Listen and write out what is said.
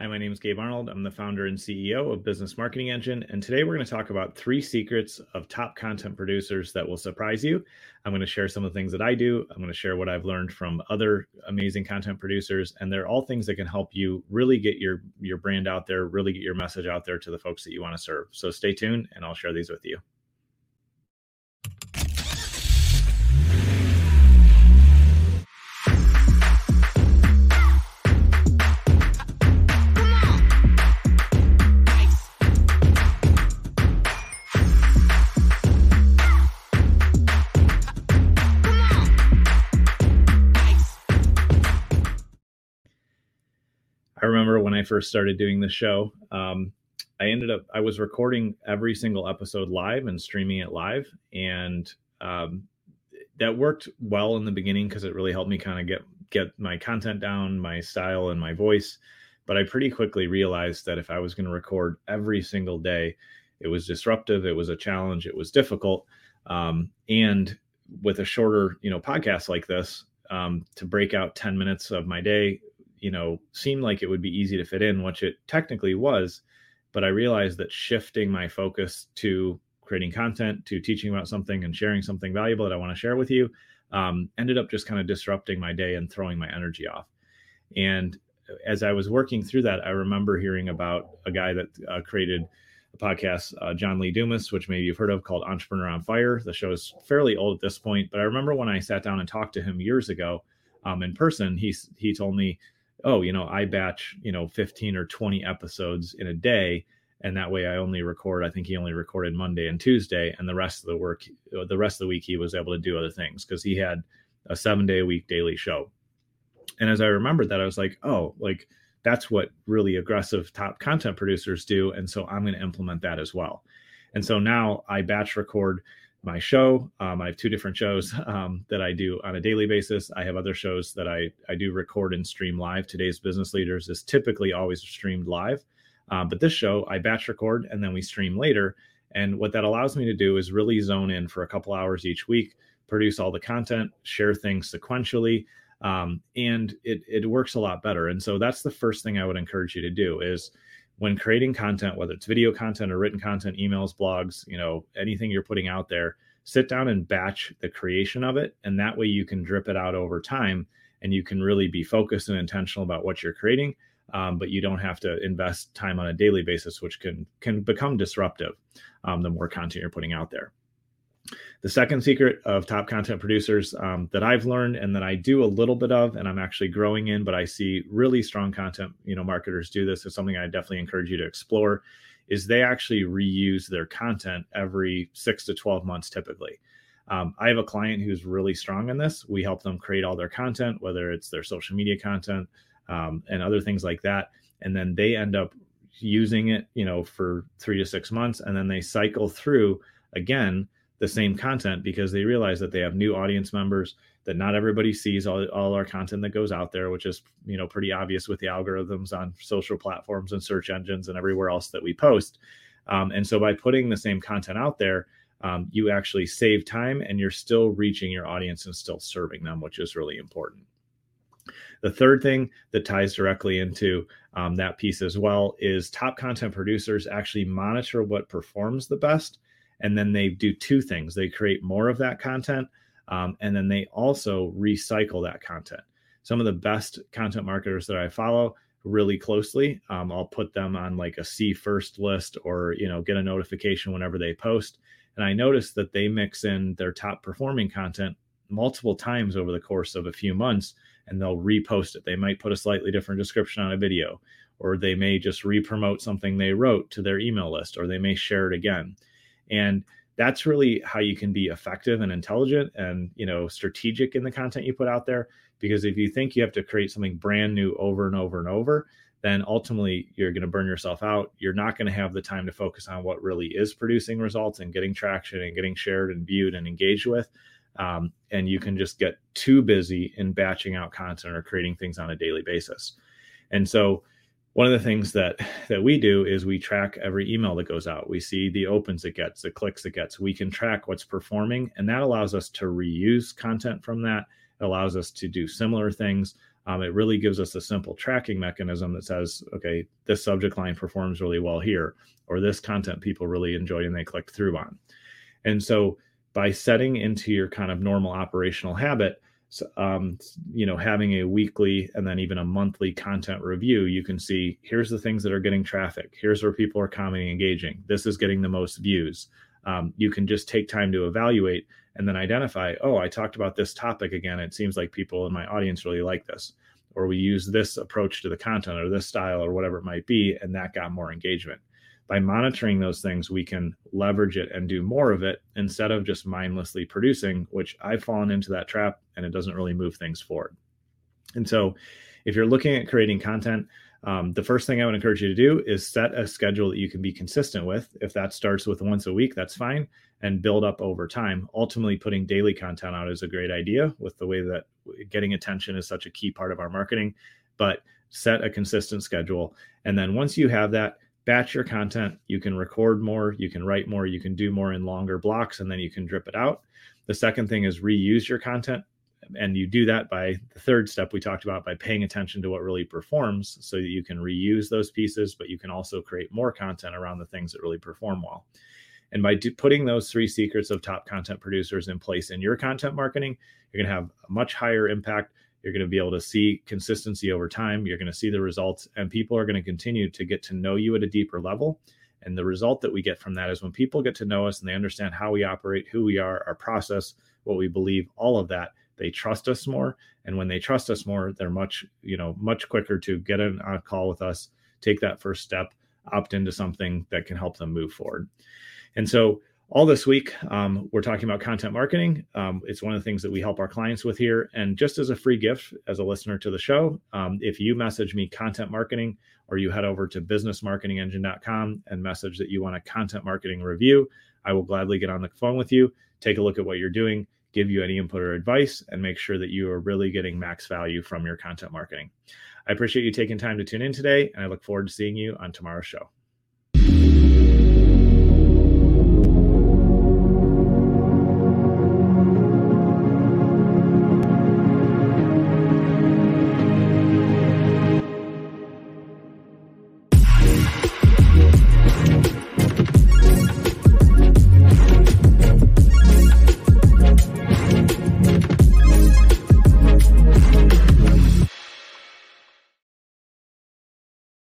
Hi, my name is Gabe Arnold. I'm the founder and CEO of Business Marketing Engine. And today we're going to talk about three secrets of top content producers that will surprise you. I'm going to share some of the things that I do. I'm going to share what I've learned from other amazing content producers. And they're all things that can help you really get your, your brand out there, really get your message out there to the folks that you want to serve. So stay tuned and I'll share these with you. I remember when I first started doing the show, um, I ended up I was recording every single episode live and streaming it live, and um, that worked well in the beginning because it really helped me kind of get get my content down, my style, and my voice. But I pretty quickly realized that if I was going to record every single day, it was disruptive, it was a challenge, it was difficult, um, and with a shorter, you know, podcast like this, um, to break out 10 minutes of my day you know, seemed like it would be easy to fit in, which it technically was. But I realized that shifting my focus to creating content, to teaching about something and sharing something valuable that I want to share with you, um, ended up just kind of disrupting my day and throwing my energy off. And as I was working through that, I remember hearing about a guy that uh, created a podcast, uh, John Lee Dumas, which maybe you've heard of, called Entrepreneur on Fire. The show is fairly old at this point, but I remember when I sat down and talked to him years ago um, in person, he he told me oh, you know, I batch, you know, 15 or 20 episodes in a day. And that way I only record, I think he only recorded Monday and Tuesday. And the rest of the work, uh, the rest of the week, he was able to do other things because he had a seven day a week daily show. And as I remembered that, I was like, oh, like that's what really aggressive top content producers do. And so I'm going to implement that as well. And so now I batch record my show. Um, I have two different shows um, that I do on a daily basis. I have other shows that I, I do record and stream live. Today's Business Leaders is typically always streamed live. Um, but this show, I batch record and then we stream later. And what that allows me to do is really zone in for a couple hours each week, produce all the content, share things sequentially. Um, and it, it works a lot better. And so that's the first thing I would encourage you to do is when creating content, whether it's video content or written content, emails, blogs, you know, anything you're putting out there, sit down and batch the creation of it. And that way you can drip it out over time and you can really be focused and intentional about what you're creating. Um, but you don't have to invest time on a daily basis, which can can become disruptive um, the more content you're putting out there. The second secret of top content producers um, that I've learned and that I do a little bit of, and I'm actually growing in, but I see really strong content, you know, marketers do this. It's something I definitely encourage you to explore. Is they actually reuse their content every six to 12 months typically. Um, I have a client who's really strong in this. We help them create all their content, whether it's their social media content um, and other things like that. And then they end up using it, you know, for three to six months. And then they cycle through again the same content because they realize that they have new audience members that not everybody sees all, all our content that goes out there which is you know pretty obvious with the algorithms on social platforms and search engines and everywhere else that we post. Um, and so by putting the same content out there um, you actually save time and you're still reaching your audience and still serving them which is really important. The third thing that ties directly into um, that piece as well is top content producers actually monitor what performs the best and then they do two things. They create more of that content um, and then they also recycle that content. Some of the best content marketers that i follow really closely um, i'll put them on like a see first list or you know get a notification whenever they post. And i notice that they mix in their top performing content multiple times over the course of a few months and they'll repost it. They might put a slightly different description on a video or they may just re-promote something they wrote to their email list or they may share it again and that's really how you can be effective and intelligent and you know strategic in the content you put out there. Because if you think you have to create something brand new over and over and over then ultimately you're going to burn yourself out. You're not going to have the time to focus on what really is producing results and getting traction and getting shared and viewed and engaged with. Um, and you can just get too busy in batching out content or creating things on a daily basis. And so one of the things that that we do is we track every email that goes out. We see the opens it gets the clicks it gets. We can track what's performing and that allows us to reuse content from that. It allows us to do similar things. Um, it really gives us a simple tracking mechanism that says, okay, this subject line performs really well here, or this content people really enjoy and they clicked through on. And so by setting into your kind of normal operational habit, um, you know, having a weekly and then even a monthly content review, you can see here's the things that are getting traffic. Here's where people are commenting, engaging. This is getting the most views. Um, you can just take time to evaluate and then identify, oh, I talked about this topic again. It seems like people in my audience really like this. Or we use this approach to the content or this style or whatever it might be, and that got more engagement by monitoring those things, we can leverage it and do more of it instead of just mindlessly producing, which I've fallen into that trap and it doesn't really move things forward. And so, if you're looking at creating content, um, the first thing I would encourage you to do is set a schedule that you can be consistent with. If that starts with once a week, that's fine, and build up over time. Ultimately, putting daily content out is a great idea with the way that getting attention is such a key part of our marketing. But set a consistent schedule. And then once you have that, batch your content. You can record more, you can write more, you can do more in longer blocks, and then you can drip it out. The second thing is reuse your content. And you do that by the third step we talked about by paying attention to what really performs so that you can reuse those pieces, but you can also create more content around the things that really perform well. And by do, putting those three secrets of top content producers in place in your content marketing, you're going to have a much higher impact you're going to be able to see consistency over time. You're going to see the results, and people are going to continue to get to know you at a deeper level. And the result that we get from that is when people get to know us and they understand how we operate, who we are, our process, what we believe, all of that, they trust us more. And when they trust us more, they're much, you know, much quicker to get on a call with us, take that first step, opt into something that can help them move forward. And so all this week, um, we're talking about content marketing. Um, it's one of the things that we help our clients with here. And just as a free gift, as a listener to the show, um, if you message me content marketing or you head over to businessmarketingengine.com and message that you want a content marketing review, I will gladly get on the phone with you, take a look at what you're doing, give you any input or advice, and make sure that you are really getting max value from your content marketing. I appreciate you taking time to tune in today, and I look forward to seeing you on tomorrow's show.